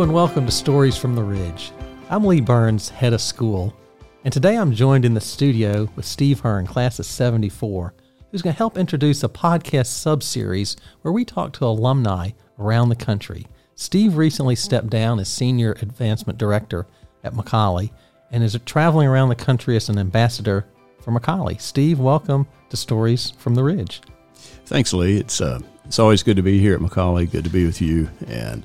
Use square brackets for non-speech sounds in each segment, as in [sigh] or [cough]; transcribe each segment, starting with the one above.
And welcome to Stories from the Ridge. I'm Lee Burns, head of school, and today I'm joined in the studio with Steve Hearn, class of 74, who's going to help introduce a podcast subseries where we talk to alumni around the country. Steve recently stepped down as Senior Advancement Director at McCallie and is traveling around the country as an ambassador for McCallie. Steve, welcome to Stories from the Ridge. Thanks, Lee. It's uh, it's always good to be here at McCallie. Good to be with you, and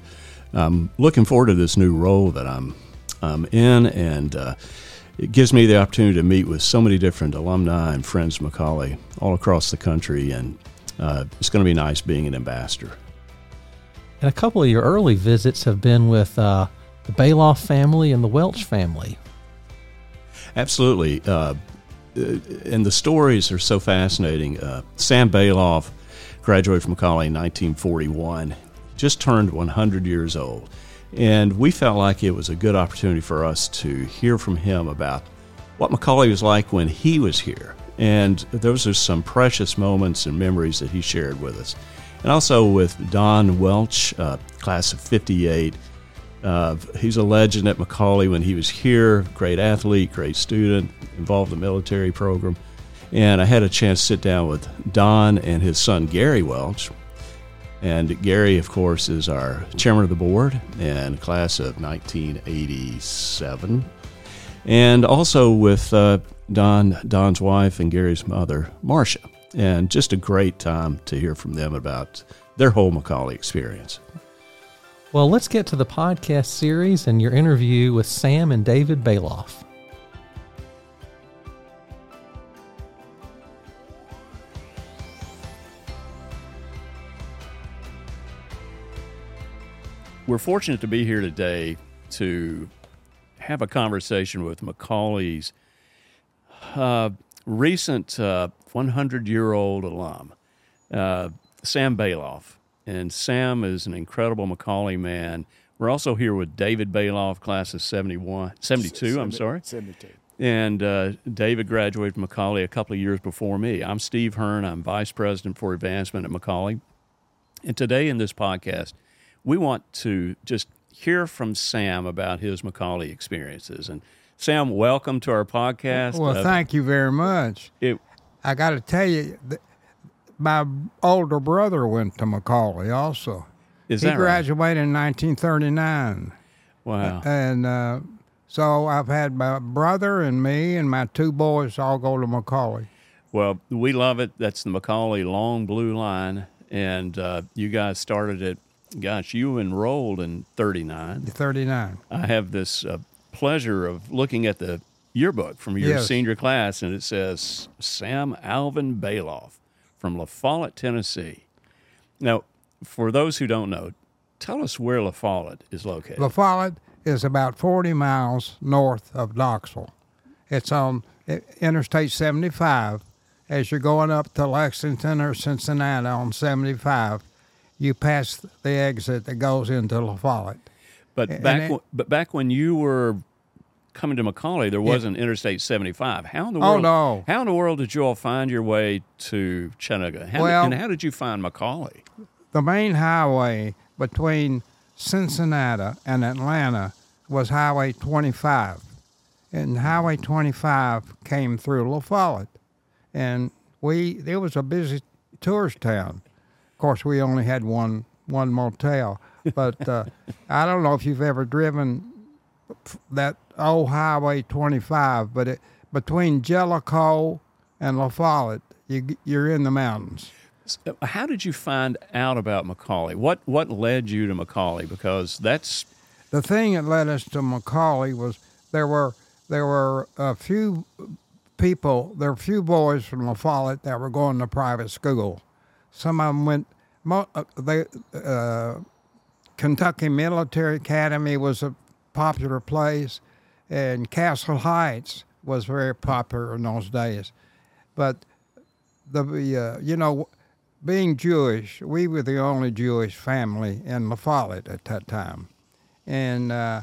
I'm looking forward to this new role that I'm I'm in, and uh, it gives me the opportunity to meet with so many different alumni and friends of McCallie all across the country, and uh, it's going to be nice being an ambassador. And a couple of your early visits have been with uh, the Balloff family and the Welch family. Absolutely. Uh, and the stories are so fascinating. Uh, Sam Balloff graduated from McCallie in 1941 just turned 100 years old. And we felt like it was a good opportunity for us to hear from him about what McCallie was like when he was here. And those are some precious moments and memories that he shared with us. And also with Don Welch, uh, class of 58. Uh, he's a legend at McCallie when he was here, great athlete, great student, involved in the military program. And I had a chance to sit down with Don and his son Gary Welch, and Gary, of course, is our chairman of the board and class of 1987. And also with uh, Don, Don's wife and Gary's mother, Marcia. And just a great time to hear from them about their whole McCallie experience. Well, let's get to the podcast series and your interview with Sam and David Balloff. We're fortunate to be here today to have a conversation with McCallie's uh, recent 100 uh, year old alum, uh, Sam Balloff. And Sam is an incredible McCallie man. We're also here with David Balloff, class of 71, 72, 70, I'm sorry. 72. And uh, David graduated from McCallie a couple of years before me. I'm Steve Hearn. I'm vice president for advancement at McCallie. And today in this podcast, we want to just hear from Sam about his McCallie experiences. And Sam, welcome to our podcast. Well, uh, thank you very much. It, I got to tell you, my older brother went to McCallie also. Is he that graduated right? in 1939. Wow. And uh, so I've had my brother and me and my two boys all go to McCallie. Well, we love it. That's the McCallie Long Blue Line. And uh, you guys started it gosh, you enrolled in 39. 39. I have this uh, pleasure of looking at the yearbook from your yes. senior class, and it says Sam Alvin Balloff from La Follette, Tennessee. Now, for those who don't know, tell us where La Follette is located. La Follette is about 40 miles north of Knoxville. It's on Interstate 75 as you're going up to Lexington or Cincinnati on 75 you pass the exit that goes into La Follette. But back, it, but back when you were coming to McCallie, there wasn't yeah. Interstate 75. How in the oh, world? Oh no! How in the world did you all find your way to Chattanooga? How well, and how did you find McCallie? The main highway between Cincinnati and Atlanta was Highway 25, and Highway 25 came through La Follette, and we it was a busy tourist town. Of course, we only had one one motel, but uh, I don't know if you've ever driven that old Highway 25, but it, between Jellico and La Follette, you, you're in the mountains. How did you find out about McCallie? What what led you to McCallie? Because that's the thing that led us to McCallie was there were there were a few people, there were a few boys from La Follette that were going to private school, some of them went. Uh, they, uh, Kentucky Military Academy was a popular place, and Castle Heights was very popular in those days. But the uh, you know, being Jewish, we were the only Jewish family in La Follette at that time, and uh,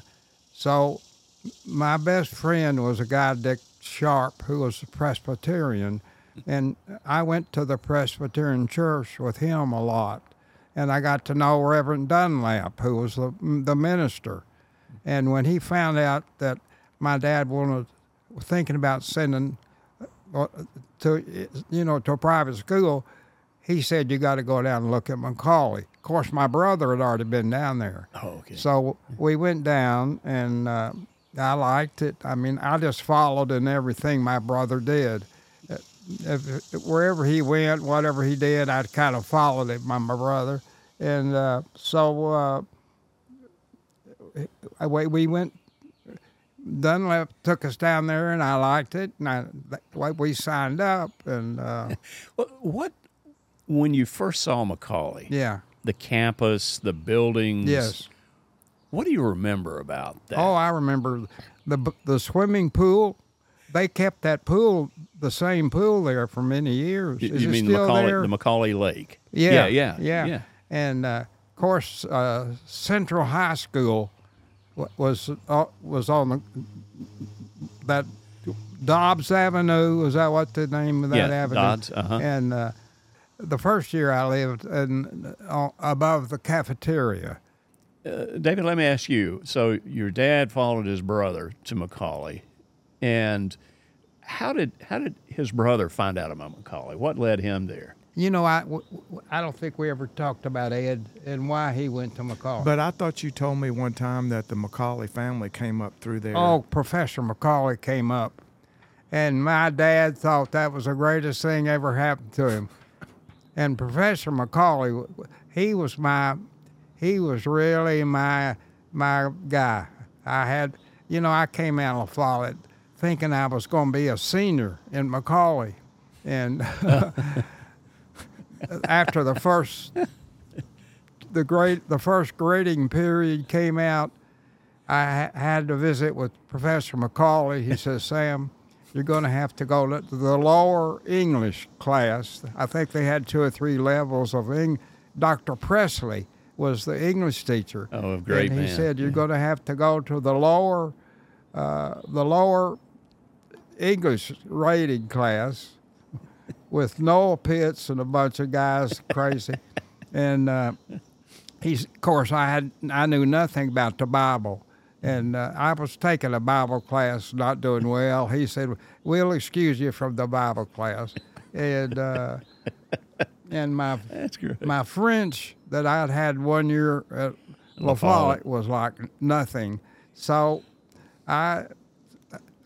so my best friend was a guy Dick Sharp who was a Presbyterian and I went to the Presbyterian church with him a lot. and I got to know Reverend Dunlap, who was the, the minister. And when he found out that my dad wanted, thinking about sending uh, to, you know, to a private school, he said, you got to go down and look at McCallie. Of course, my brother had already been down there. Oh, okay. So we went down, and uh, I liked it. I mean, I just followed in everything my brother did. If, wherever he went, whatever he did, I kind of followed it, my, my brother. And uh, so uh, we, we went. Dunlap took us down there, and I liked it. And I, we signed up, and uh, [laughs] what when you first saw McCallie? yeah, The campus, the buildings. yes. What do you remember about that? Oh, I remember the the swimming pool. They kept that pool, the same pool there for many years. you, Is you it mean the McCallie, there? the McCallie Lake? yeah, yeah, yeah, yeah. And uh, of course, uh, Central High School was uh, was on the that Dobbs Avenue. Is that what the name of that Yeah, avenue? Dodds, uh-huh. And uh, the first year I lived in, uh, above the cafeteria. Uh, David, let me ask you. So your dad followed his brother to McCallie, and how did how did his brother find out about McCallie? What led him there? You know, I, w- w- I don't think we ever talked about Ed and why he went to McCallie. But I thought you told me one time that the McCallie family came up through there. oh, Professor McCallie came up, and my dad thought that was the greatest thing ever happened to him. And Professor McCallie, w- w- he was my, he was really my my guy. I had, you know, I came out of Follette thinking I was going to be a senior in McCallie, and [laughs] after the first the great the first grading period came out, I had to visit with Professor McCallie. He says, "Sam, you're going to have to go to the lower English class. I think they had two or three levels of Eng- Dr. Presley was the English teacher. Oh, great and he man. said you're going to have to go to the lower uh, the lower English writing class with Noah Pitts and a bunch of guys crazy. and uh, he's, of course, I had I knew nothing about the Bible, and uh, I was taking a Bible class, not doing well. He said, "We'll excuse you from the Bible class," and uh, and my my French that I'd had one year at La. Follette was like nothing. So I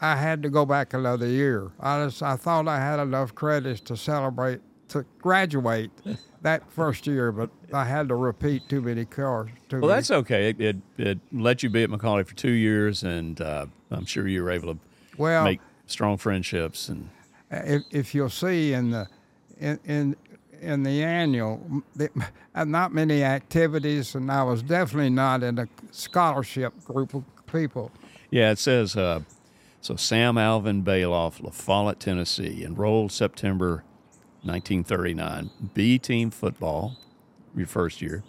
I had to go back another year. I just I thought I had enough credits to celebrate to graduate [laughs] that first year, but I had to repeat too many cars. Too Well, many. that's okay. It, it, it let you be at McCallie for two years, and uh, I'm sure you were able to well. make strong friendships. And if, if you'll see in the in in, in the annual, [laughs] not many activities, and I was definitely not in a scholarship group of people. yeah, it says uh, so. Sam Alvin Balloff, La Follette, Tennessee, enrolled September 1939. B team football, your first year.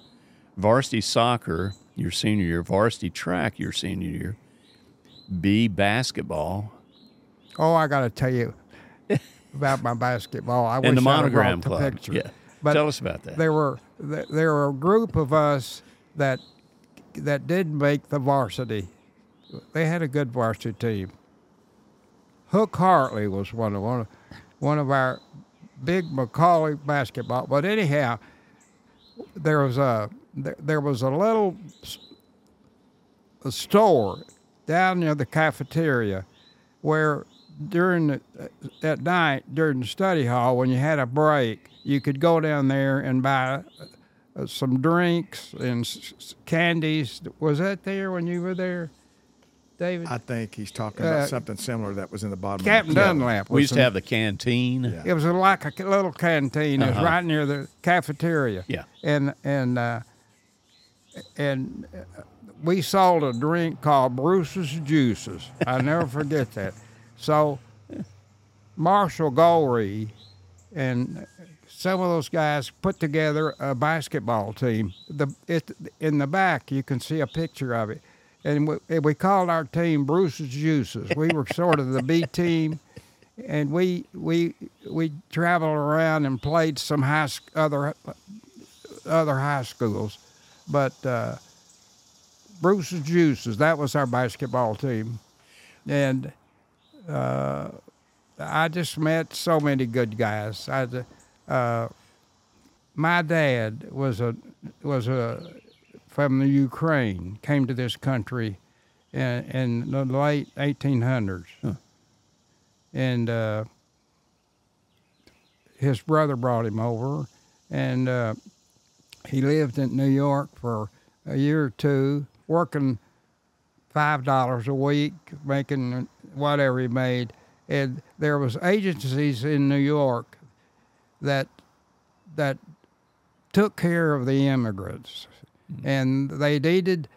Varsity soccer, your senior year. Varsity track, your senior year. B basketball, Oh, I got to tell you about my basketball. I [laughs] and the monogram the club. picture. Yeah, But tell us about that. there were there were a group of us that that did make the varsity. They had a good varsity team. Hook Hartley was one of one of, one of our big McCallie basketball. But anyhow, there was a there, there was a little a store down near the cafeteria where during the, at night during the study hall when you had a break you could go down there and buy uh, some drinks and candies was that there when you were there david I think he's talking Uh, about something similar that was in the bottom. captain of the dunlap we was used to some- have the canteen. Yeah. it was like a little canteen. It was Uh-huh. right near the cafeteria. Yeah. And and uh, and uh, we sold a drink called Bruce's Juices. I never [laughs] forget that. So Marshall Golry and some of those guys put together a basketball team. The it, in the back you can see a picture of it, and we, we called our team Bruce's Juices. We were sort of the B [laughs] team, and we we we traveled around and played some high other other high schools, but uh, Bruce's Juices that was our basketball team, and uh, I just met so many good guys. I, uh, my dad was a was a from the Ukraine, came to this country in, in the late 1800s, and uh, his brother brought him over, and uh, he lived in New York for a year or two, working five dollars a week, making whatever he made. And there was agencies in New York that that took care of the immigrants, and they needed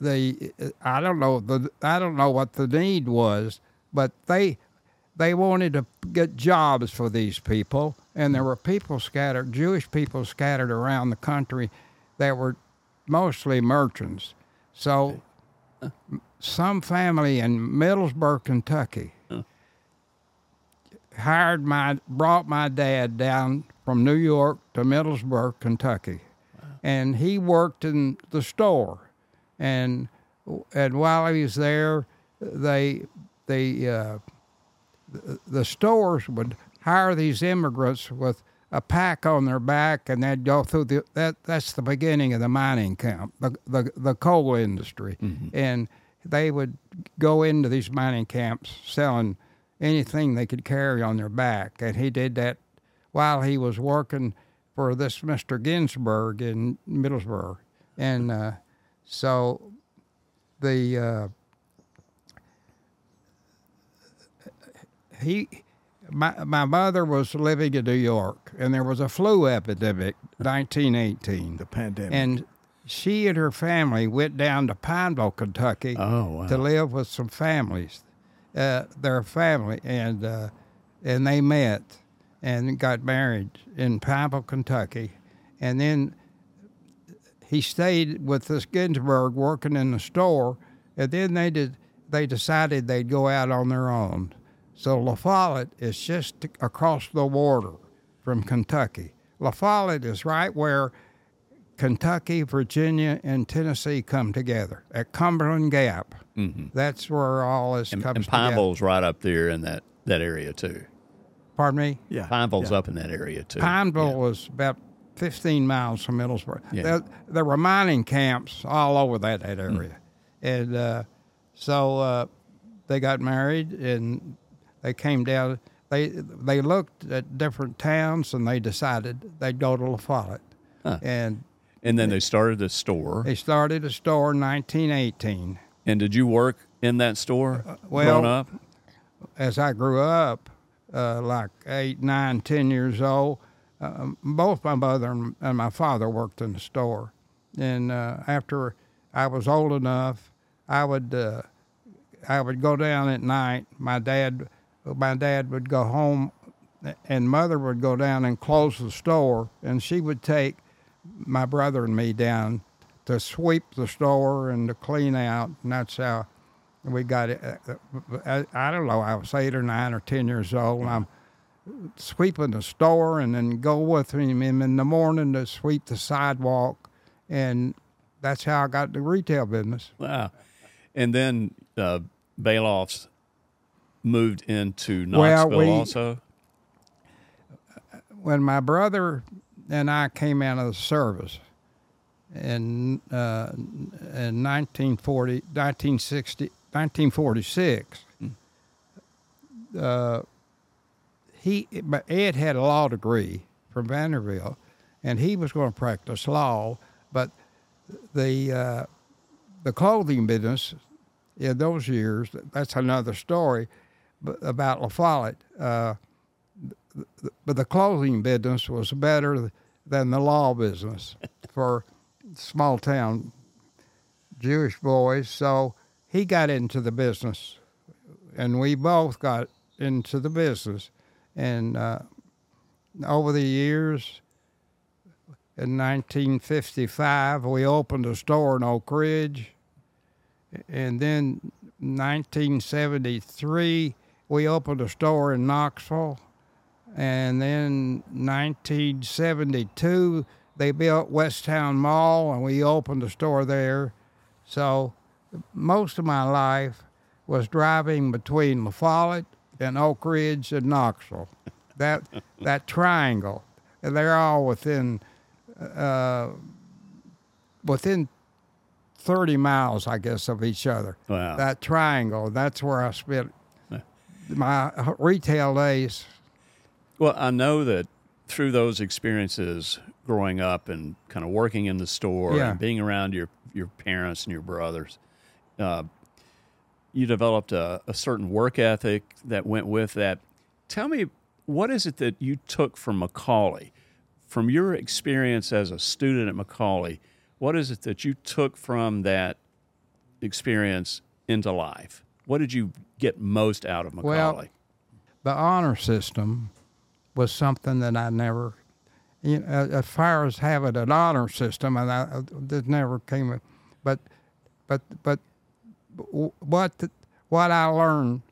the I don't know the I don't know what the need was, but they they wanted to get jobs for these people, and there were people scattered, Jewish people scattered around the country, that were mostly merchants. So, some family in Middlesboro, Kentucky, hired my brought my dad down from New York to Middlesboro, Kentucky, and he worked in the store, and and while he was there, they they uh, the, the stores would hire these immigrants with a pack on their back, and they'd go through the that that's the beginning of the mining camp, the the, the coal industry, and they would go into these mining camps selling anything they could carry on their back, and he did that while he was working for this Mr. Ginsburg in Middlesboro, and uh, so the uh, he my my mother was living in New York, and there was a flu epidemic, 1918, The pandemic. and she and her family went down to Pineville, Kentucky, Oh, wow. to live with some families, uh, their family, and uh, and they met and got married in Pineville, Kentucky, and then he stayed with this Ginsburg working in the store, and then they did they decided they'd go out on their own. So La Follette is just across the border from Kentucky. La Follette is right where Kentucky, Virginia, and Tennessee come together at Cumberland Gap. Mm-hmm. That's where all this And, comes and. Pineville's right up there in that, that area too. Pardon me? yeah. Pineville's yeah. up in that area too. Pineville Yeah. was about 15 miles from Middlesboro. Yeah. There, there were mining camps all over that, that Hmm. area. And uh, so uh, they got married and they came down. They, they looked at different towns and they decided they'd go to La Follette. Huh. And And then they started a store. they started a store in 1918. And did you work in that store Uh, well- growing up? as I grew up, uh, like eight, nine, ten years old, uh, both my mother and, my father worked in the store. And uh, after I was old enough, I would uh, I would go down at night. My dad, my dad would go home, and mother would go down and close the store, and she would take my brother and me down to sweep the store and to clean out, and that's how we got it. uh, I, I don't know. I was eight or nine or ten years old. And I'm sweeping the store, and then go with him in the morning to sweep the sidewalk, and that's how I got the retail business. Wow. And then uh, Balloffs moved into Well, Knoxville we- also. when my brother and I came out of the service in, uh, in 1940, 1960, 1946, uh, he, Ed had a law degree from Vanderbilt, and he was going to practice law, but the uh, the clothing business in those years, that's another story about La Follette. Uh, but the clothing business was better than the law business for small town Jewish boys. So he got into the business, and we both got into the business. And uh, over the years, in 1955, we opened a store in Oak Ridge. And then 1973, we opened a store in Knoxville. And then 1972, they built West Town Mall, and we opened a store there. So most of my life was driving between La Follette and Oak Ridge and Knoxville. That that triangle, and they're all within uh, within thirty miles, I guess, of each other. Wow. That triangle. That's where I spent my retail days. Well, I know that through those experiences growing up and kind of working in the store Yeah. and being around your, your parents and your brothers, uh, you developed a, a certain work ethic that went with that. Tell me, what is it that you took from McCallie? From your experience as a student at McCallie, what is it that you took from that experience into life? What did you get most out of Well, McCallie? the honor system was something that I never, you know, as far as having an honor system, and I, that never came. But, but, but, what what I learned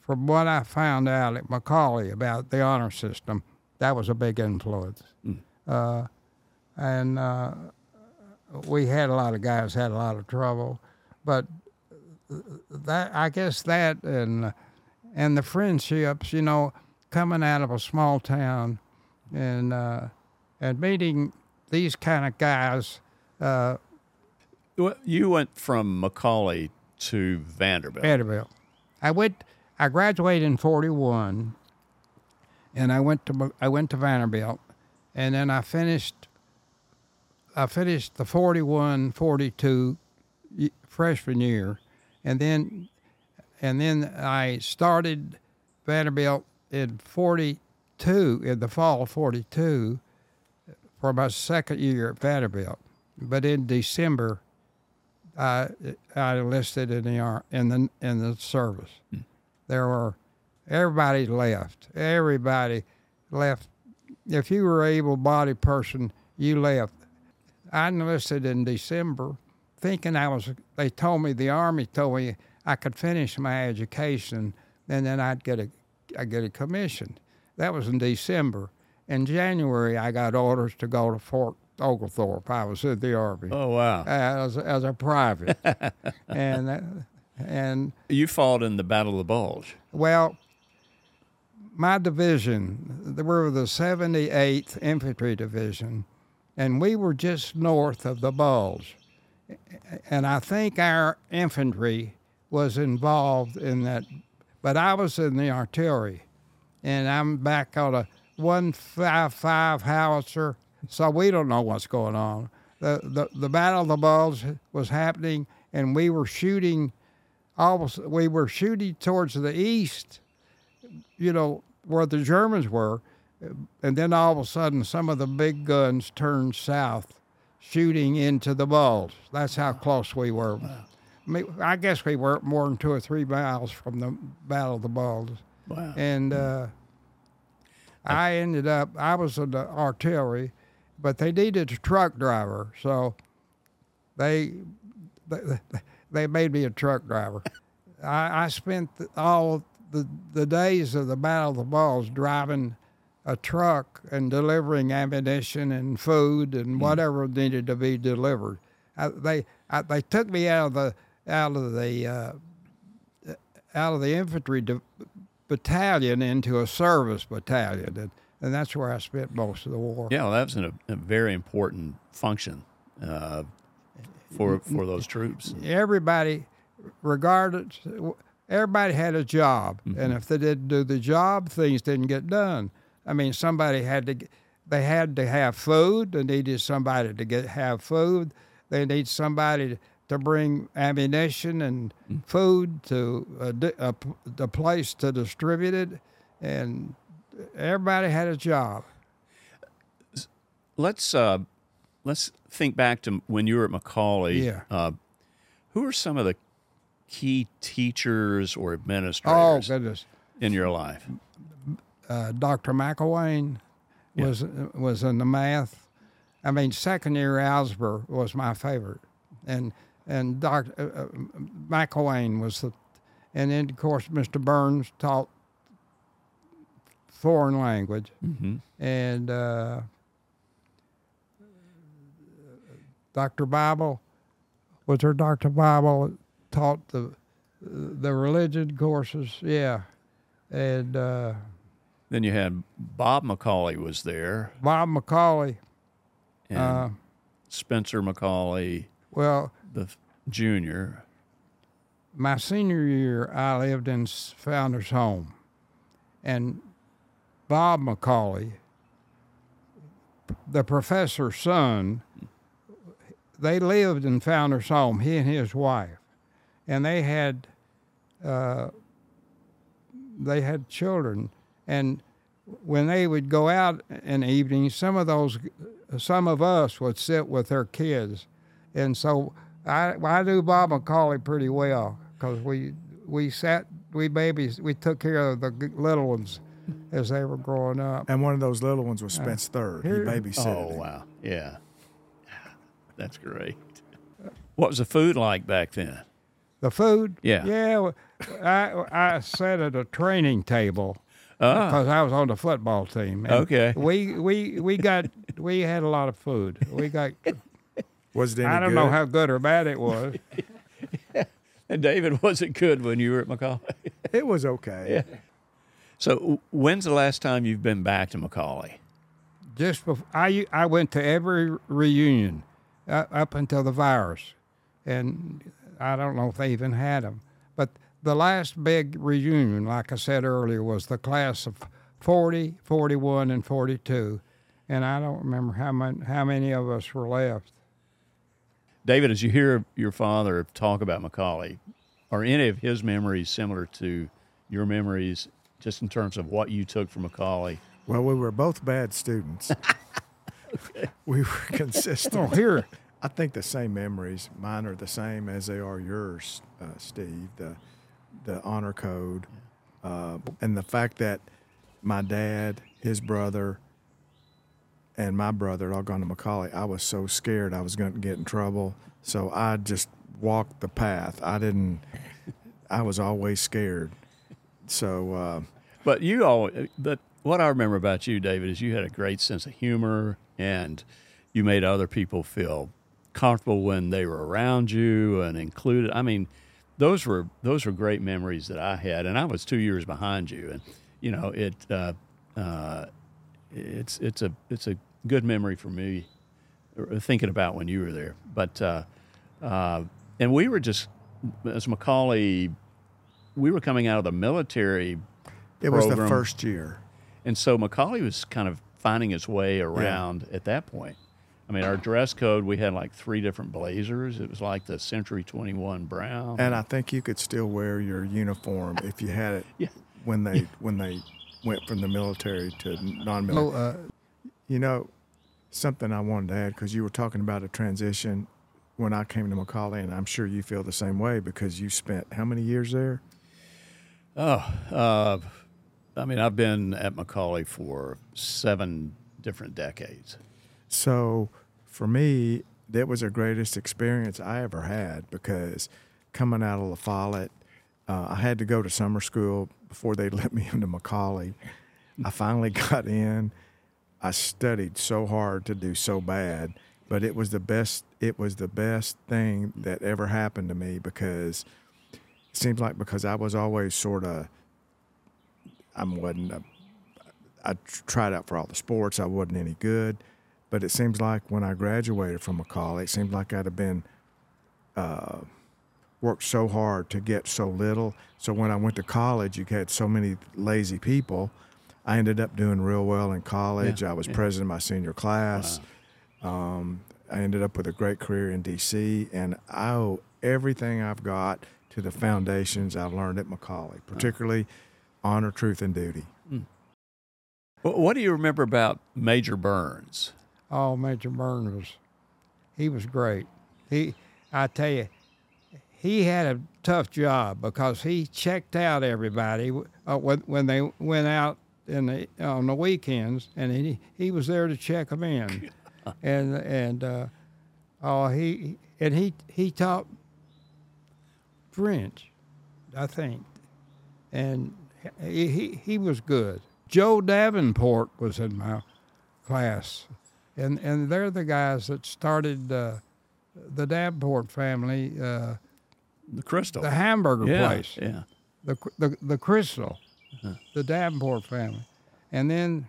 from what I found out at McCallie about the honor system, that was a big influence. Uh, and uh, we had a lot of guys had a lot of trouble, but that I guess that and and the friendships, you know, coming out of a small town and uh, and meeting these kind of guys. Uh, Well, you went from McCallie to Vanderbilt. Vanderbilt. I went. I graduated in '41, and I went to I went to Vanderbilt, and then I finished. I finished the 41, 42 freshman year, and then, and then I started Vanderbilt in '42 in the fall of '42 for my second year at Vanderbilt. But in December, I I enlisted in the in the in the service. Hmm. There were everybody left. Everybody left. If you were able-bodied person, you left. I enlisted in December, thinking I was. They told me the army told me I could finish my education, and then I'd get a I get a commission. That was in December. In January, I got orders to go to Fort Oglethorpe. I was in the army Oh wow! as as a private, [laughs] and uh, and You fought in the Battle of the Bulge. well, my division, we were the 78th Infantry Division, and we were just north of the Bulge, and I think our infantry was involved in that, but I was in the artillery, and I'm back on a 155 howitzer, so we don't know what's going on. The, the, the Battle of the Bulge was happening, and we were shooting almost we were shooting towards the east, you know, where the Germans were, and then all of a sudden some of the big guns turned south, shooting into the bulge. That's how close we were. I, mean, I guess we weren't more than two or three miles from the Battle of the Bulge, Wow! and uh, I ended up. I was in the artillery, but they needed a truck driver, so they they, they made me a truck driver. I, I spent all the the days of the Battle of the Bulge driving a truck and delivering ammunition and food and whatever needed to be delivered. I, they I, they took me out of the out of the uh, out of the infantry di- battalion into a service battalion, and, and that's where I spent most of the war. yeah, well, that was an, a very important function uh, for for those troops. everybody, regardless, everybody had a job, and if they didn't do the job, things didn't get done. I mean, somebody had to, they had to have food. They needed somebody to get have food. They need somebody to bring ammunition and food to a, a, the place to distribute it, and everybody had a job. Let's uh, let's think back to when you were at McCallie. Yeah. Uh, who are some of the key teachers or Oh administrators goodness. in your life? uh, Dr. McElwain was was in the math. I mean, second year algebra was my favorite, and and Dr. Uh, uh, McElwain was the, and then of course Mr. Burns taught foreign language, Mm-hmm. and uh, Dr. Bible was there. Dr. Bible taught the the religion courses. Yeah, and uh, Then you had Bob McCallie was there, Bob McCallie. and Uh, Spencer McCallie, well, the junior. my senior year, I lived in Founder's Home, and Bob McCallie, the professor's son, they lived in Founder's Home. He and his wife, and they had, uh, they had children, and when they would go out in the evening, some of those, some of us would sit with their kids, and so I I knew Bob McCallie pretty well because we we sat we babies we took care of the little ones [laughs] as they were growing up. And one of those little ones was Spence Third. He here- babysitted Oh wow, yeah, [laughs] that's great. What was the food like back then? The food, Yeah. yeah. I I sat at a training table Ah, because I was on the football team. and Okay. We we we got we had a lot of food. We got [laughs] Was it any I don't good? know how good or bad it was. and David, was it good when you were at McCall? It was okay. So, when's the last time you've been back to McCallie? just before I I went to every reunion uh, up until the virus, and I don't know if they even had them. But the last big reunion, like I said earlier, was the class of 40, 41, and 42, and I don't remember how many how many of us were left. David, as you hear your father talk about McCallie, are any of his memories similar to your memories, just in terms of what you took from McCallie? Well, we were both bad students. [laughs] We were consistent. Oh, here, I think the same memories. Mine are the same as they are yours, uh, Steve. The the honor code, uh, and the fact that my dad, his brother, and my brother had all gone to McCallie. I was so scared I was going to get in trouble, so I just walked the path. I didn't. I was always scared. So uh, But you all, but what I remember about you, David, is you had a great sense of humor and you made other people feel comfortable when they were around you and included. I mean, those were those were great memories that I had, and I was two years behind you, and you know it. Uh, uh, it's it's a it's a good memory for me, uh, thinking about when you were there. But uh, uh, and we were just as McCallie, we were coming out of the military it was the first year. and so McCallie was kind of finding his way around at that point. I mean, our dress code, we had like three different blazers. It was like the Century 21 brown. And I think you could still wear your uniform if you had it Yeah. when they when they went from the military to non-military. oh, uh, You know, something I wanted to add because you were talking about a transition when I came to McCallie, and I'm sure you feel the same way because you spent how many years there? Oh, uh, I mean, I've been at McCallie for seven different decades. So for me, that was the greatest experience I ever had because coming out of La Follette, uh, I had to go to summer school before they [laughs] let me into McCallie. I finally got in. I studied so hard to do so bad, but it was the best. It was the best thing that ever happened to me because seems like because I was always sort of, I wasn't a I tried out for all the sports. I wasn't any good, but it seems like when I graduated from McCallie, it seemed like I'd have been uh, worked so hard to get so little. So when I went to college, you had so many lazy people. I ended up doing real well in college. Yeah, I was yeah. president of my senior class. Um, I ended up with a great career in D.C. and I owe everything I've got to the foundations I've learned at McCallie, particularly honor, truth, and duty. Wh- What do you remember about Major Burns? Oh, Major Burns was, he was great. He, I tell you, he had a tough job because he checked out everybody uh, when, when they went out in the on the weekends, and he he was there to check them in, [laughs] and and uh, oh he and he he taught French, I think, and he he, he was good. Joe Davenport was in my class, and and they're the guys that started uh, the Davenport family, uh, The Krystal. the hamburger yeah, place, Yeah. the the the Krystal, Uh-huh. the Davenport family, and then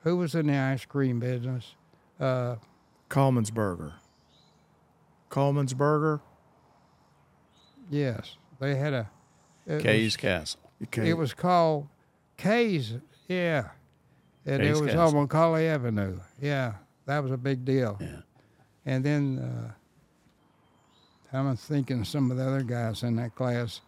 who was in the ice cream business? Uh, Coleman's Burger. Coleman's Burger. Yes, they had a. it Kay's Castle. Okay. It was called Kay's, yeah. And Kay's it was Castle. on McCallie Avenue. Yeah, that was a big deal. Yeah. And then uh, I'm thinking some of the other guys in that class.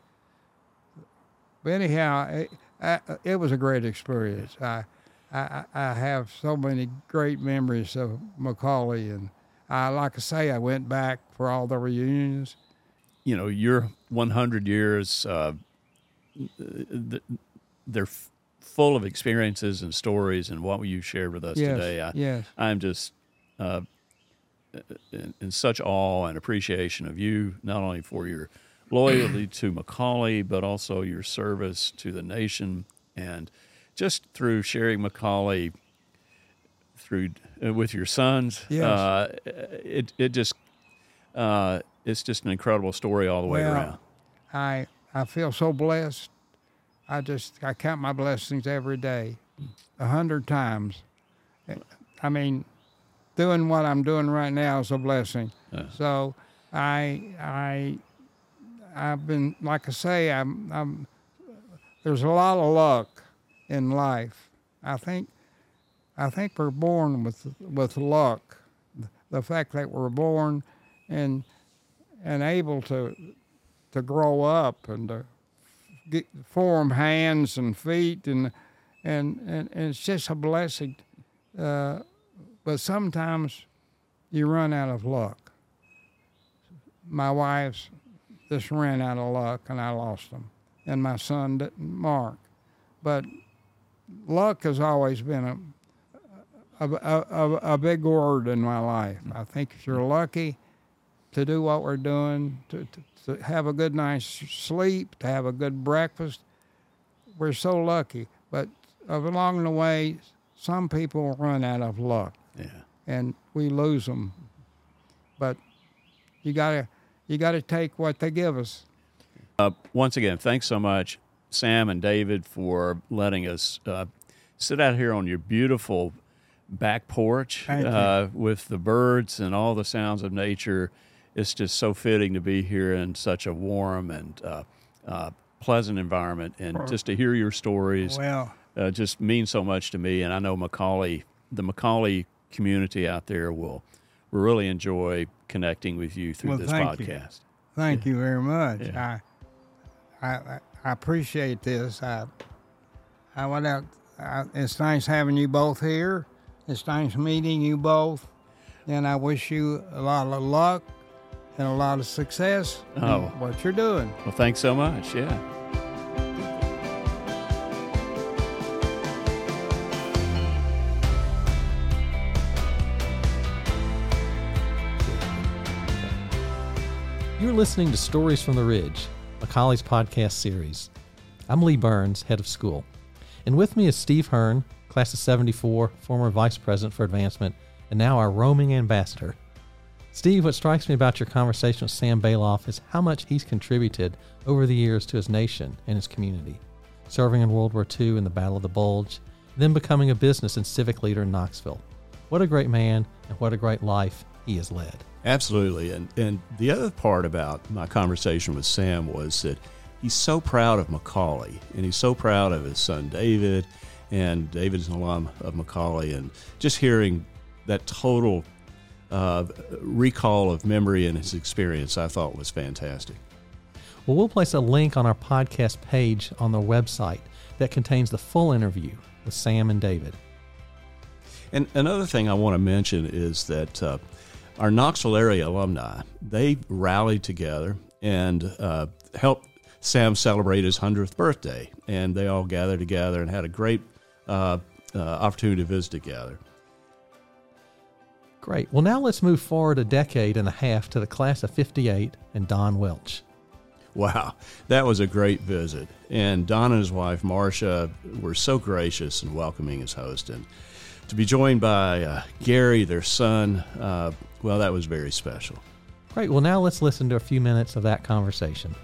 But anyhow, it, I, it was a great experience. I, I, I have so many great memories of McCallie, and I, like I say, I went back for all the reunions. You know, your 100 years, uh, they're full of experiences and stories, and what you shared with us yes, today. I, yes. I'm just uh, in, in such awe and appreciation of you, not only for your loyalty to McCallie, but also your service to the nation, and just through sharing McCallie through uh, with your sons. Yes. Uh, it it just uh, it's just an incredible story all the way Well, around. I I feel so blessed. I just I count my blessings every day, a hundred times. I mean, doing what I'm doing right now is a blessing. Yeah. So I I I've been like I say I'm I'm there's a lot of luck in life. I think I think we're born with with luck. The fact that we're born and and able to to grow up and to get, form hands and feet and and and, and it's just a blessing. Uh, but sometimes you run out of luck. My wife's just ran out of luck and I lost them, and my son didn't, Mark. But luck has always been a a, a, a, a big word in my life. I think if you're lucky to do what we're doing, to, to, to have a good night's sleep, to have a good breakfast, we're so lucky. But along the way, some people run out of luck Yeah. and we lose them. But you gotta you gotta take what they give us. Uh, once again, thanks so much, Sam and David, for letting us uh, sit out here on your beautiful back porch uh, with the birds and all the sounds of nature. It's just so fitting to be here in such a warm and uh, uh, pleasant environment, and just to hear your stories Well, uh, just means so much to me. And I know McCallie, the McCallie community out there will really enjoy connecting with you through Well, this thank you. podcast. thank you very much. Yeah. I, I I appreciate this. I I went out. I, it's nice having you both here. It's nice meeting you both, and I wish you a lot of luck and a lot of success in Oh. what you're doing. Well, thanks so much. Yeah. You're listening to Stories from the Ridge, McCallie's podcast series. I'm Lee Burns, head of school. And with me is Steve Hearn, class of 74, former vice president for advancement, and now our roaming ambassador. Steve, what strikes me about your conversation with Sam Balloff is how much he's contributed over the years to his nation and his community, serving in World War II in the Battle of the Bulge, then becoming a business and civic leader in Knoxville. What a great man, and what a great life he has led. Absolutely. And and the other part about my conversation with Sam was that he's so proud of McCallie and he's so proud of his son David and David's an alum of McCallie and just hearing that total uh, recall of memory and his experience I thought was fantastic. Well, we'll place a link on our podcast page on the website that contains the full interview with Sam and David. And another thing I want to mention is that uh, our Knoxville area alumni they rallied together and uh, helped Sam celebrate his hundredth birthday, and they all gathered together and had a great uh, uh, opportunity to visit together. Great. Well, now let's move forward a decade and a half to the class of 58 and Don Welch. Wow, that was a great visit. And Don and his wife, Marcia, were so gracious and welcoming as host. And to be joined by uh, Gary, their son, uh, well, that was very special. Great. Well, now let's listen to a few minutes of that conversation.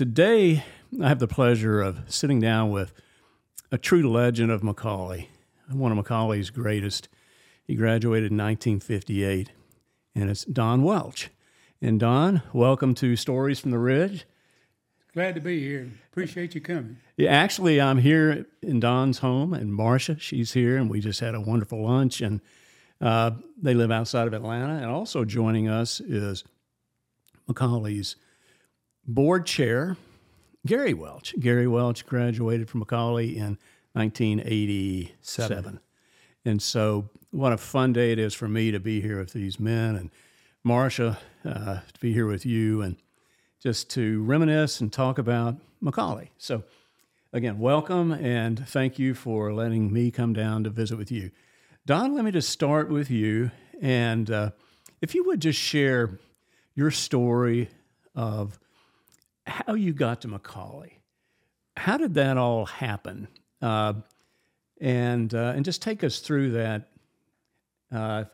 Today, I have the pleasure of sitting down with a true legend of McCallie, one of McCallie's greatest. He graduated in 1958, and it's Don Welch. And Don, welcome to Stories from the Ridge. Glad to be here. Appreciate you coming. Yeah, actually, I'm here in Don's home, and Marcia, she's here, and we just had a wonderful lunch. And uh, they live outside of Atlanta. And also joining us is McCallie's board chair, Gary Welch. Gary Welch graduated from McCallie in 1987. Seven. And so, what a fun day it is for me to be here with these men and Marcia uh, to be here with you and just to reminisce and talk about McCallie. So, again, welcome and thank you for letting me come down to visit with you. Don, let me just start with you. And uh, if you would just share your story of how you got to McCallie. How did that all happen? Uh, and uh, and just take us through that, uh,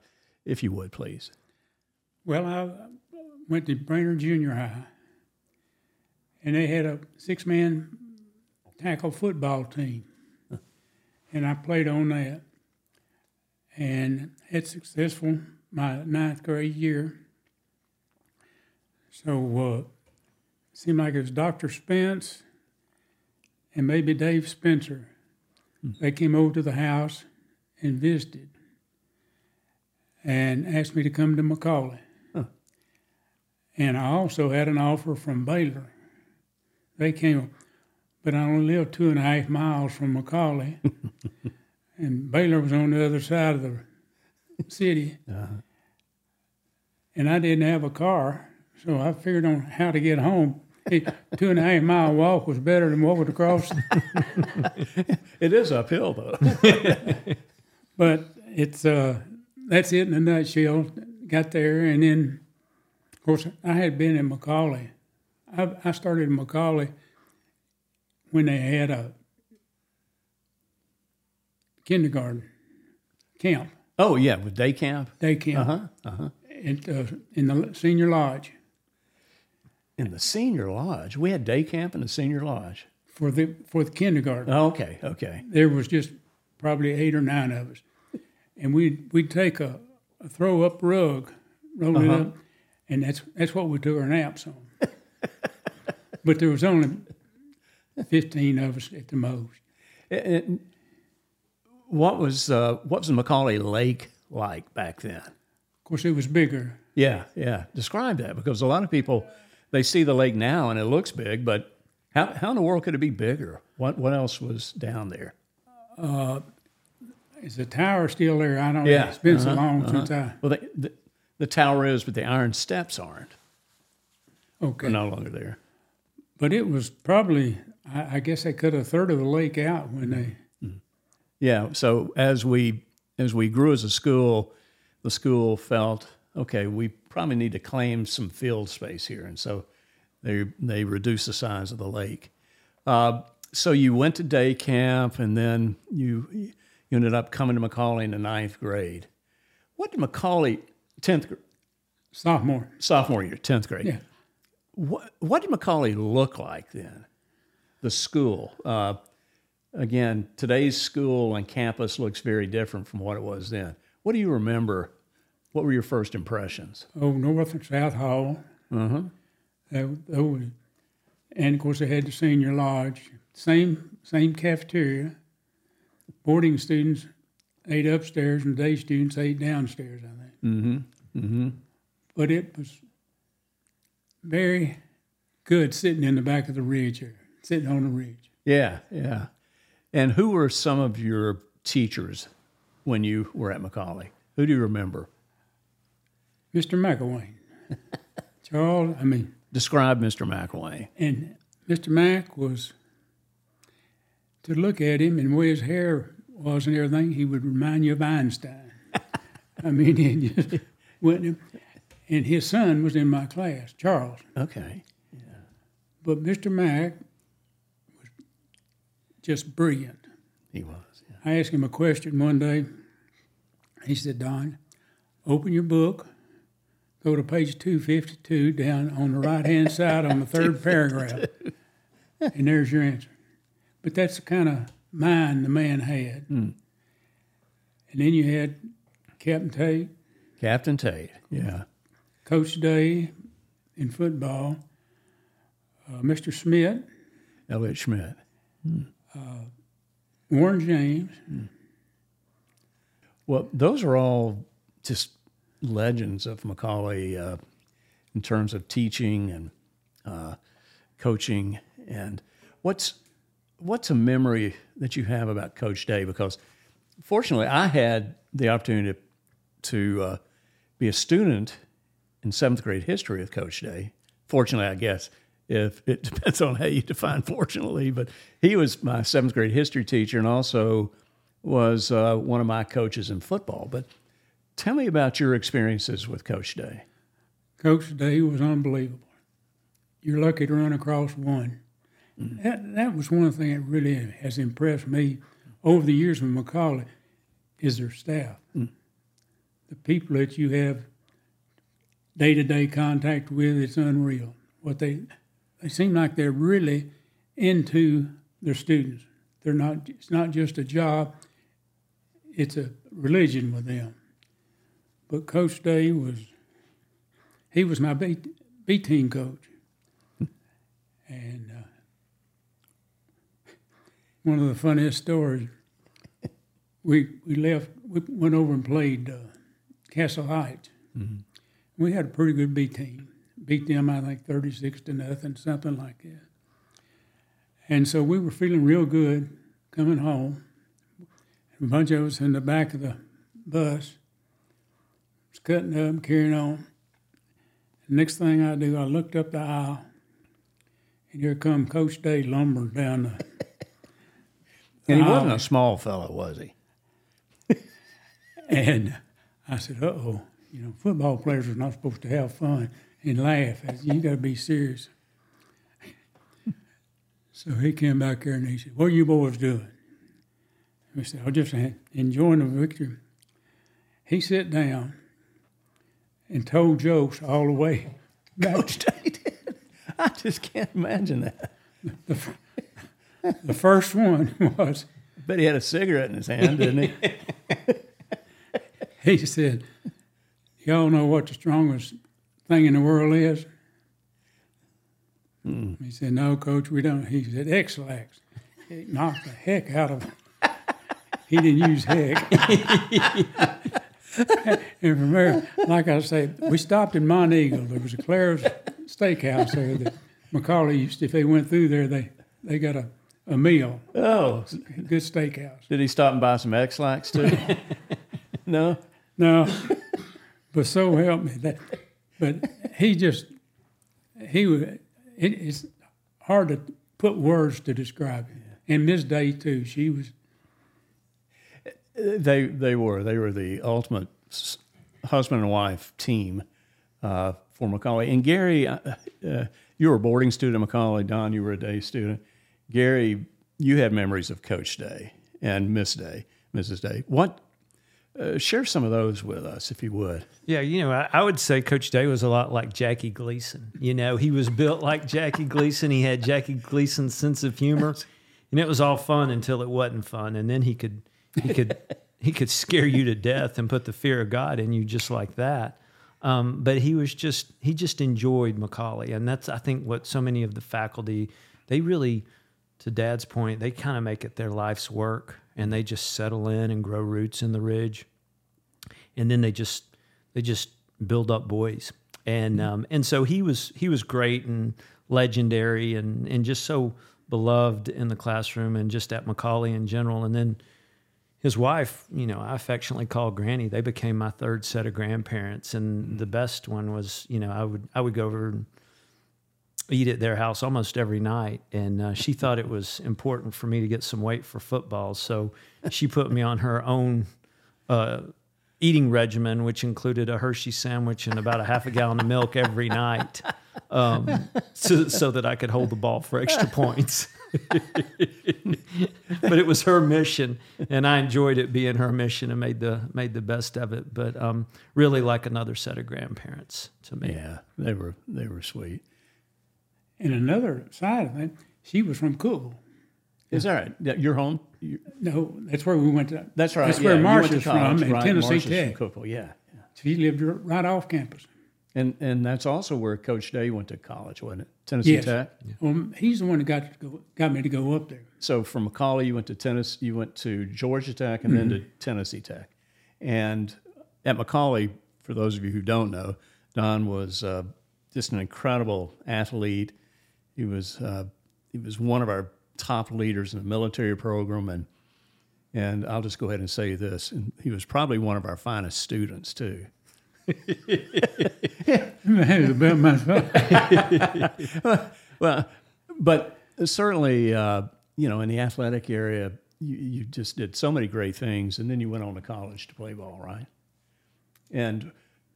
if you would, please. Well, I went to Brainerd Junior High, and they had a six-man tackle football team, and I played on that, and had successful my ninth grade year. So uh, seemed like it was Dr. Spence and maybe Dave Spencer. They came over to the house and visited and asked me to come to McCallie. Huh. And I also had an offer from Baylor. They came, but I only lived two and a half miles from McCallie, [laughs] and Baylor was on the other side of the city. Uh-huh. And I didn't have a car, so I figured on how to get home. Two and a half mile walk was better than what would across. [laughs] It is uphill, though. [laughs] But it's uh, that's it in a nutshell. Got there, and then, of course, I had been in McCallie. I, I started in McCallie when they had a kindergarten camp, oh, yeah, with day camp. day camp, Uh-huh, uh-huh. uh, in the senior lodge In the senior lodge. We had day camp in the senior lodge. for the for the kindergarten. Oh, okay, okay. there was just probably eight or nine of us, and we'd we'd take a, a throw up rug, roll it up, and that's that's what we took our naps on. [laughs] but there was only fifteen of us at the most. And what was uh, what was McCallie Lake like back then? Of course, it was bigger. Yeah, yeah. Describe that because a lot of people they see the lake now and it looks big, but how how in the world could it be bigger? What what else was down there? Uh, is the tower still there? I don't know. Yeah, It's been so uh-huh, long uh-huh. since I. Well, the, the the tower is, but the iron steps aren't. Okay. They're no longer there. But it was probably. I, I guess they cut a third of the lake out when they. Mm-hmm. Mm-hmm. Yeah. So as we as we grew as a school, the school felt okay. We probably need to claim some field space here, and so they they reduced the size of the lake. Uh, so you went to day camp, and then you you ended up coming to McCallie in the ninth grade. What did McCallie tenth grade? Sophomore. sophomore year, tenth grade? Yeah. What, what did McCallie look like then? The school. Uh, again, today's school and campus looks very different from what it was then. What do you remember? What were your first impressions? Oh, North and South Hall. Uh-huh. That, that and of course, they had the senior lodge. Same same cafeteria. Boarding students ate upstairs, and day students ate downstairs. I think. Mm-hmm. Mm-hmm. But it was very good sitting in the back of the ridge here, sitting on the ridge. Yeah, yeah. And who were some of your teachers when you were at McCallie? Who do you remember? Mr. McElwain, [laughs] Charles. I mean, Describe Mr. McElwain. and Mr. Mack was to look at him and where his hair was and everything, he would remind you of Einstein. [laughs] I mean, he just went. And his son was in my class, Charles. Okay. Yeah. But Mr. Mack was just brilliant. He was. Yeah. I asked him a question one day. He said, Don, open your book, go to page 252 down on the right hand side on the third paragraph, [laughs] and there's your answer. But that's the kind of mind the man had. Hmm. And then you had Captain Tate, Captain Tate. Yeah. Coach Day in football, uh, Mr. Smith, Elliot Schmidt. Uh, Warren James. Hmm. Well, those are all just legends of McCallie uh, in terms of teaching and uh, coaching. And what's what's a memory that you have about Coach Day? Because fortunately, I had the opportunity to uh, be a student in seventh grade history with Coach Day. Fortunately, I guess if it [laughs] depends on how you define fortunately, but he was my seventh grade history teacher and also was uh, one of my coaches in football. But tell me about your experiences with Coach Day. Coach Day was unbelievable. You're lucky to run across one. Mm. That that was one thing that really has impressed me over the years with McCallie is their staff. Mm. The people that you have day to day contact with, it's unreal. What they they seem like they're really into their students. They're not it's not just a job, it's a religion with them. But Coach Day was he was my B, B team coach. And uh, one of the funniest stories, we, we left, we went over and played uh, Castle Heights. We had a pretty good B team. Beat them, I think, 36 to nothing, something like that. And so we were feeling real good coming home. A bunch of us in the back of the bus was cutting up, carrying on. Next thing I do, I looked up the aisle, and here come Coach Day lumbering down the. And he aisle. wasn't a small fellow, was he? And I said, "Uh oh, you know, football players are not supposed to have fun and laugh. You got to be serious." so he came back here and he said, "What are you boys doing?" We said, "I'm just enjoying the victory." He sat down and told jokes all the way back [laughs] Coach Day did. I just can't imagine that. The first one was But he had a cigarette in his hand, didn't he? [laughs] he said, "Y'all know what the strongest thing in the world is?" Hmm. He said, "No, Coach, we don't." He said, "X-Lax." It knocked the heck out of him. He didn't use heck. [laughs] and from there, like I say, we stopped in Monteagle. There was a Claire's Steakhouse there that McCallie used. If they went through there, they they got a, a meal, oh, good steakhouse. did he stop and buy some X-Lax too? [laughs] no? No, but so help me that. But he just he was. It, it's hard to put words to describe him. And Miss Day too. She was. They they were they were the ultimate husband and wife team uh, for McCallie. And Gary, uh, uh, you were a boarding student at McCallie. Don, you were a day student. Gary, you had memories of Coach Day and Miss Day, Mrs. Day. What? Uh, share some of those with us, if you would. Yeah, you know, I, I would say Coach Day was a lot like Jackie Gleason. You know, he was built like Jackie Gleason. He had Jackie Gleason's sense of humor, [laughs] and it was all fun until it wasn't fun. And then he could, he could, he could scare you to death and put the fear of God in you just like that. Um, but he was just, he just enjoyed McCallie, and that's I think what so many of the faculty, they really, to Dad's point, they kind of make it their life's work, and they just settle in and grow roots in the ridge. And then they just they just build up boys. And um, and so he was he was great and legendary and and just so beloved in the classroom and just at McCallie in general. And then his wife you know I affectionately call Granny they became my third set of grandparents and the best one was you know I would I would go over and eat at their house almost every night, and uh, she thought it was important for me to get some weight for football, so she put me on her own uh, eating regimen, which included a Hershey sandwich and about a half a gallon of milk every night, um, so, so that I could hold the ball for extra points. [laughs] but it was her mission, and I enjoyed it being her mission and made the made the best of it. But um, really, like another set of grandparents to me. Yeah, they were they were sweet. And another side of it, she was from Cookeville. Is that right? Yeah, You're home. You- No, that's where we went to. that's right. That's yeah, where you went to Marcia's college, from, at right, Tennessee Marcia's Tech. From Cookeville, yeah. yeah. She lived right off campus. And and that's also where Coach Day went to college, wasn't it? Tennessee Yes. Tech. Well, he's the one that got to go, got me to go up there. So from McCallie, you went to tennis, you went to Georgia Tech, and then to Mm-hmm. Tennessee Tech. And at McCallie, for those of you who don't know, Don was uh, just an incredible athlete. He was uh, he was one of our top leaders in the military program, and and I'll just go ahead and say this: and he was probably one of our finest students too. Well, but certainly, uh, you know, in the athletic area, you, you just did so many great things, and then you went on to college to play ball, right? And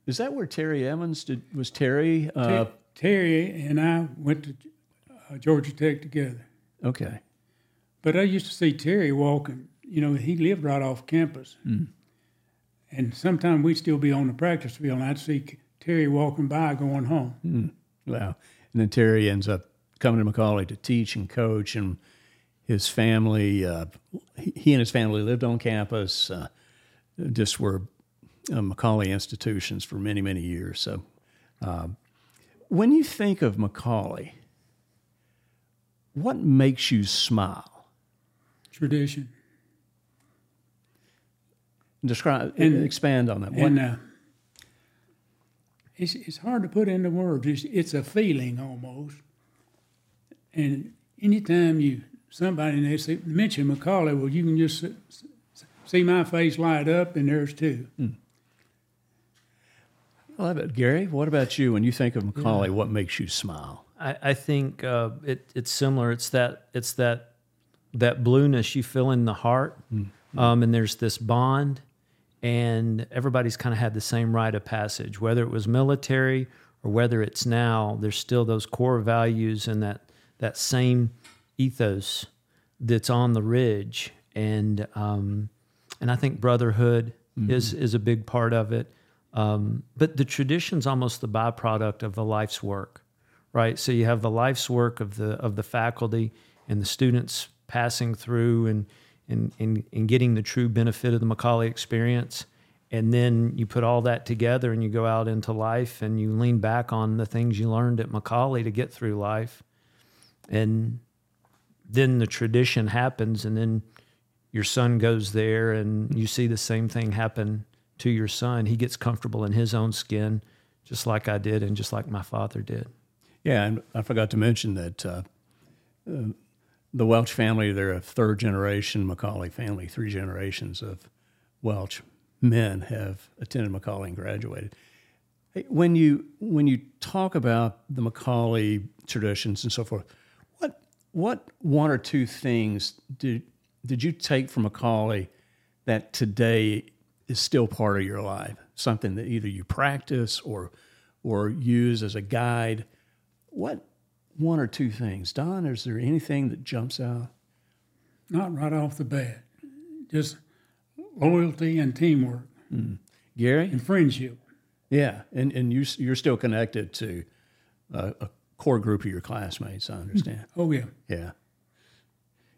is that where Terry Evans did? Was Terry? Uh, Terry and I went to uh, Georgia Tech together. okay, But I used to see Terry walking. You know, he lived right off campus. And sometimes we'd still be on the practice field, and I'd see Terry walking by going home. wow. And then Terry ends up coming to McCallie to teach and coach, and his family, uh, he, and his family lived on campus. Uh, just were uh, McCallie institutions for many, many years. So, um, when you think of McCallie, what makes you smile? Tradition. Describe, And- expand on that. What, And uh, it's, it's hard to put into words. It's, it's a feeling almost. And anytime you, somebody, and they say, mention McCallie, well, you can just s- s- see my face light up, and there's two. I love it, Gary. What about you? When you think of McCallie, what makes you smile? I, I think uh, it, it's similar. It's that it's that that blueness you feel in the heart, um, and there's this bond, and everybody's kind of had the same rite of passage, whether it was military or whether it's now. There's still those core values and that that same ethos that's on the ridge, and um, and I think brotherhood is is a big part of it. Um, but the tradition's almost the byproduct of the life's work, right? So you have the life's work of the of the faculty and the students passing through and and and, and getting the true benefit of the McCallie experience. And then you put all that together and you go out into life and you lean back on the things you learned at McCallie to get through life. And then the tradition happens and then your son goes there and you see the same thing happen to your son. He gets comfortable in his own skin, just like I did and just like my father did. Yeah, and I forgot to mention that uh, uh, the Welch family, they're a third generation McCallie family, three generations of Welch men have attended McCallie and graduated. When you when you talk about the McCallie traditions and so forth, what what one or two things did did you take from McCallie that today is still part of your life? Something that either you practice or or use as a guide. What one or two things, Don? Is there anything that jumps out? Not right off the bat, just loyalty and teamwork Gary? and friendship. Yeah, and and you you're still connected to a, a core group of your classmates. I understand. [laughs] Oh yeah, Yeah.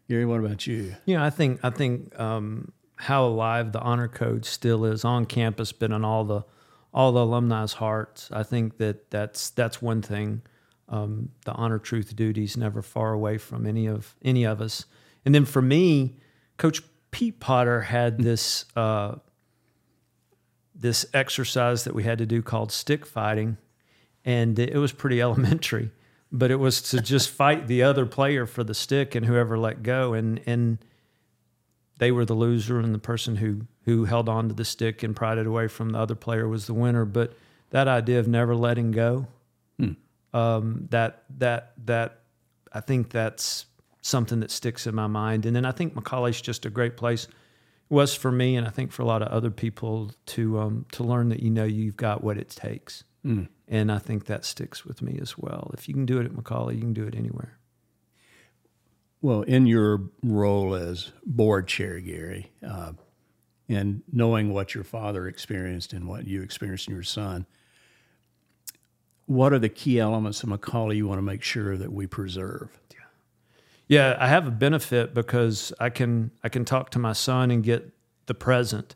Gary, what about you? Yeah, I think I think um, how alive the honor code still is on campus, but in all the all the alumni's hearts. I think that that's that's one thing. Um, the honor truth duties never far away from any of any of us. And then for me, Coach Pete Potter had this uh, this exercise that we had to do called stick fighting, and it was pretty [laughs] elementary, but it was to just [laughs] fight the other player for the stick and whoever let go, and and they were the loser, and the person who who held on to the stick and pried it away from the other player was the winner. But that idea of never letting go, um, that that that I think that's something that sticks in my mind. And then I think McCallie's just a great place was for me, and I think for a lot of other people to um, to learn that you know you've got what it takes. Mm. And I think that sticks with me as well. If you can do it at McCallie, you can do it anywhere. Well, in your role as board chair, Gary, uh, and knowing what your father experienced and what you experienced in your son, what are the key elements of McCallie you want to make sure that we preserve? Yeah, I have a benefit because I can I can talk to my son and get the present,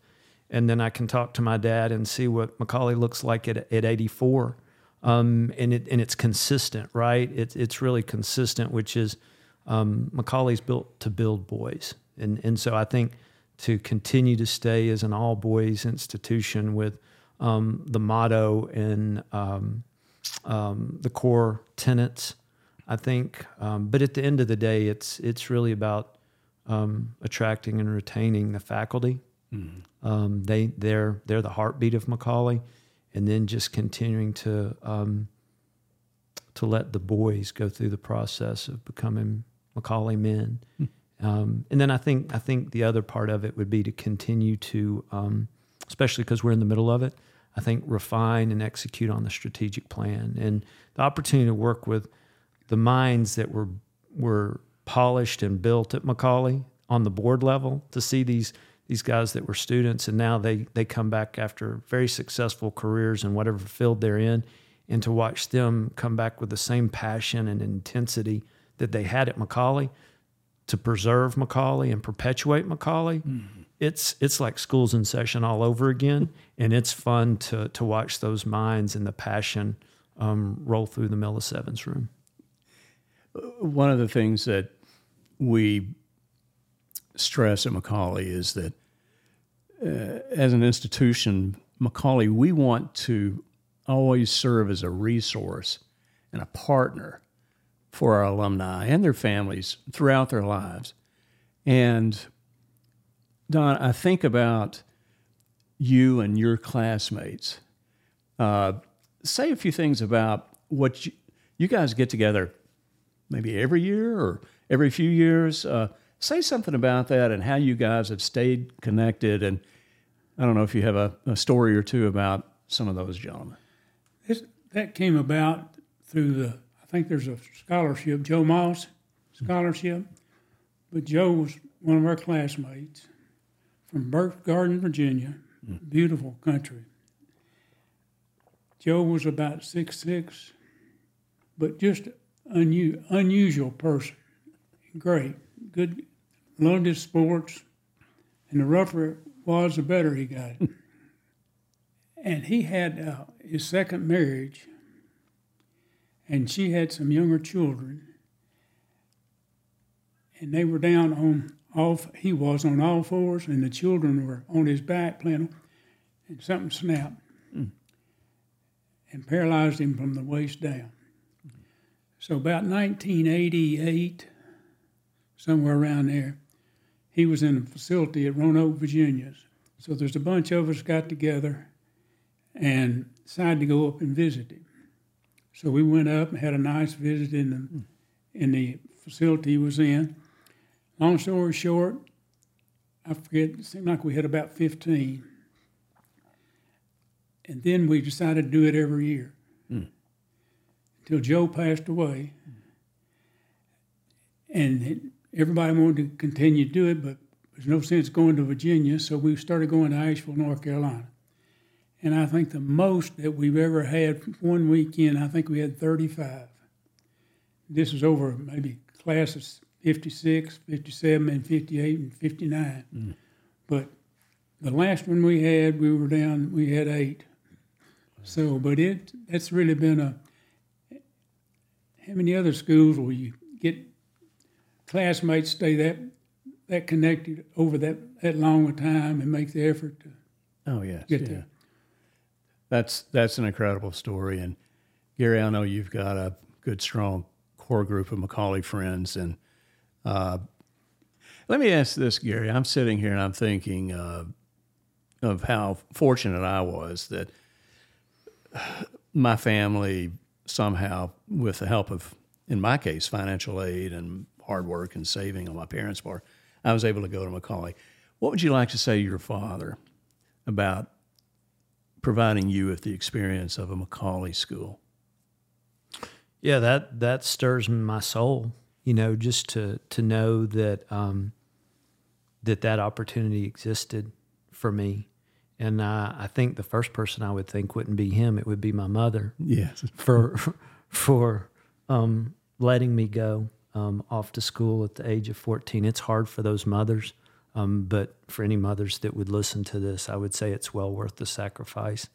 and then I can talk to my dad and see what McCallie looks like at at 84, um, and it and it's consistent, right? It's it's really consistent, which is um, McCallie's built to build boys, and and so I think to continue to stay as an all boys institution with um, the motto and um, um, the core tenets. I think, um, but at the end of the day, it's it's really about um, attracting and retaining the faculty. Um, they they're they're the heartbeat of McCallie, and then just continuing to um, to let the boys go through the process of becoming McCallie men. Um, and then I think I think the other part of it would be to continue to, um, especially because we're in the middle of it. I think refine and execute on the strategic plan and the opportunity to work with the minds that were were polished and built at McCallie on the board level to see these these guys that were students and now they they come back after very successful careers in whatever field they're in and to watch them come back with the same passion and intensity that they had at McCallie to preserve McCallie and perpetuate McCallie. Mm-hmm. It's it's like school's in session all over again, and it's fun to to watch those minds and the passion um, roll through the Miller Sevens room. One of the things that we stress at McCallie is that uh, as an institution, McCallie, we want to always serve as a resource and a partner for our alumni and their families throughout their lives. And Don, I think about you and your classmates. Uh, say a few things about what you, you guys get together maybe every year or every few years. Uh, say something about that and how you guys have stayed connected. And I don't know if you have a, a story or two about some of those gentlemen. This, that came about through the, I think there's a scholarship, Joe Moss scholarship. But Joe was one of our classmates from Burke Garden, Virginia, beautiful country. Joe was about six six, but just unu- unusual person. Great, good, loved his sports, and the rougher it was, the better he got. [laughs] and he had uh, his second marriage, and she had some younger children, and they were down on all. He was on all fours, and the children were on his back playing, and something snapped and paralyzed him from the waist down. So about 1988, somewhere around there, he was in a facility at Roanoke, Virginia. So there's a bunch of us got together and decided to go up and visit him. So we went up and had a nice visit in the in the facility he was in. Long story short, I forget. It seemed like we had about 15. And then we decided to do it every year hmm. until Joe passed away. And everybody wanted to continue to do it, but there's no sense going to Virginia, so we started going to Asheville, North Carolina. And I think the most that we've ever had one weekend, I think we had 35. This is over maybe classes 56, 57, and 58, and 59. Mm. But the last one we had, we were down, we had eight. So, but it, that's really been a, how many other schools will you get classmates stay that, that connected over that, that long a time and make the effort to Oh, yes. get yeah. there? That's that's an incredible story. And Gary, I know you've got a good, strong core group of McCallie friends. And uh, let me ask this, Gary. I'm sitting here and I'm thinking uh, of how fortunate I was that my family somehow with the help of, in my case, financial aid and hard work and saving on my parents' part, I was able to go to McCallie. What would you like to say to your father about providing you with the experience of a McCallie school? Yeah, that that stirs my soul. You know, just to to know that um, that that opportunity existed for me, and uh, I think the first person I would think wouldn't be him; it would be my mother. Yes. [laughs] for for um, letting me go um, off to school at the age of fourteen. It's hard for those mothers, um, but for any mothers that would listen to this, I would say it's well worth the sacrifice.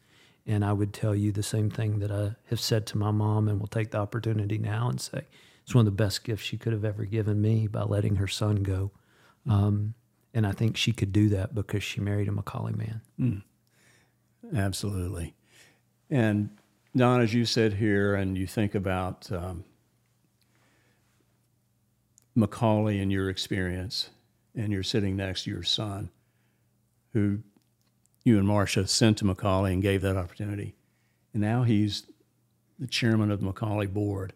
And I would tell you the same thing that I have said to my mom, and will take the opportunity now and say it's one of the best gifts she could have ever given me by letting her son go. Um, and I think she could do that because she married a McCallie man. Absolutely. And Don, as you sit here and you think about um, McCallie and your experience, and you're sitting next to your son, who you and Marcia sent to McCallie and gave that opportunity, and now he's the chairman of the McCallie board.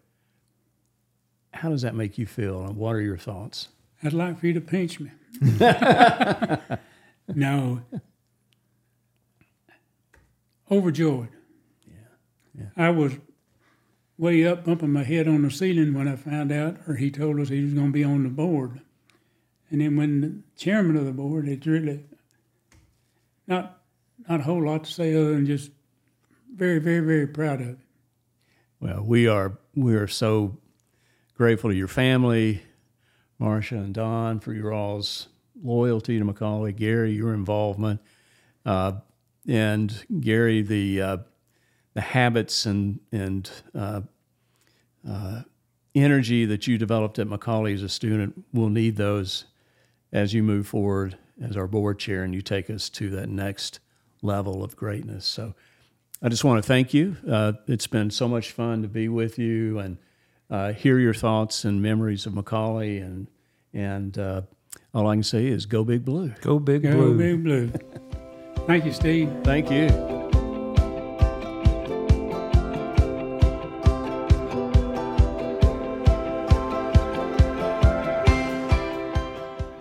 How does that make you feel, and what are your thoughts? I'd like for you to pinch me. [laughs] no. Overjoyed. Yeah. I was way up bumping my head on the ceiling when I found out, or he told us he was going to be on the board. And then when the chairman of the board, it's really not not a whole lot to say other than just very, very, very proud of it. Well, we are we are so grateful to your family, Marcia and Don, for your all's loyalty to McCallie. Gary, your involvement, uh, and Gary, the uh, the habits and and uh, uh, energy that you developed at McCallie as a student. We'll need those as you move forward as our board chair, and you take us to that next level of greatness. So. I just want to thank you. Uh, it's been so much fun to be with you and uh, hear your thoughts and memories of McCallie. And and uh, all I can say is go big blue. Go big Go blue. Go big Blue. Thank you, Steve. Thank you.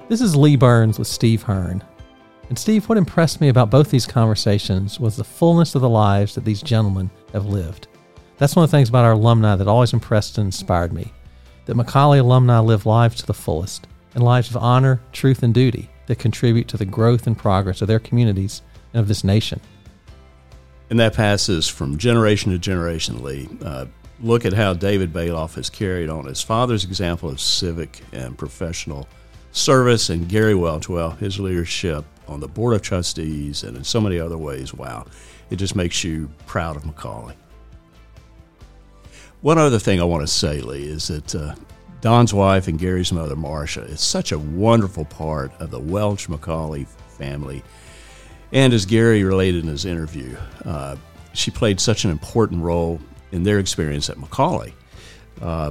This is Lee Burns with Steve Hearn. And Steve, what impressed me about both these conversations was the fullness of the lives that these gentlemen have lived. That's one of the things about our alumni that always impressed and inspired me. That McCallie alumni live lives to the fullest, and lives of honor, truth, and duty that contribute to the growth and progress of their communities and of this nation. And that passes from generation to generation, Lee. Uh, look at how David Balloff has carried on his father's example of civic and professional service, and Gary Welch, well, his leadership on the Board of Trustees and in so many other ways. Wow. It just makes you proud of McCallie. One other thing I want to say, Lee, is that uh, Don's wife and Gary's mother, Marcia, is such a wonderful part of the Welch McCallie family. And as Gary related in his interview, uh, she played such an important role in their experience at McCallie. Uh,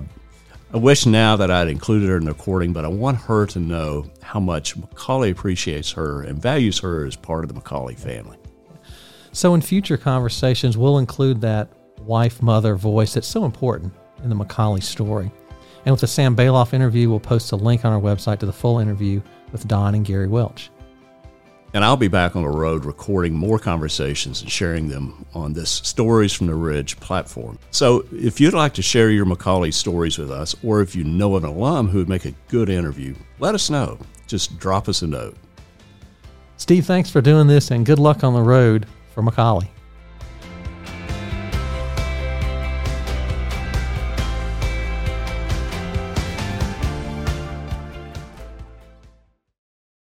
I wish now that I'd included her in the recording, but I want her to know how much McCallie appreciates her and values her as part of the McCallie family. So, in future conversations, we'll include that wife mother voice that's so important in the McCallie story. And with the Sam Balloff interview, we'll post a link on our website to the full interview with Don and Gary Welch. And I'll be back on the road recording more conversations and sharing them on this Stories from the Ridge platform. So if you'd like to share your McCallie stories with us, or if you know an alum who would make a good interview, let us know. Just drop us a note. Steve, thanks for doing this and good luck on the road for McCallie.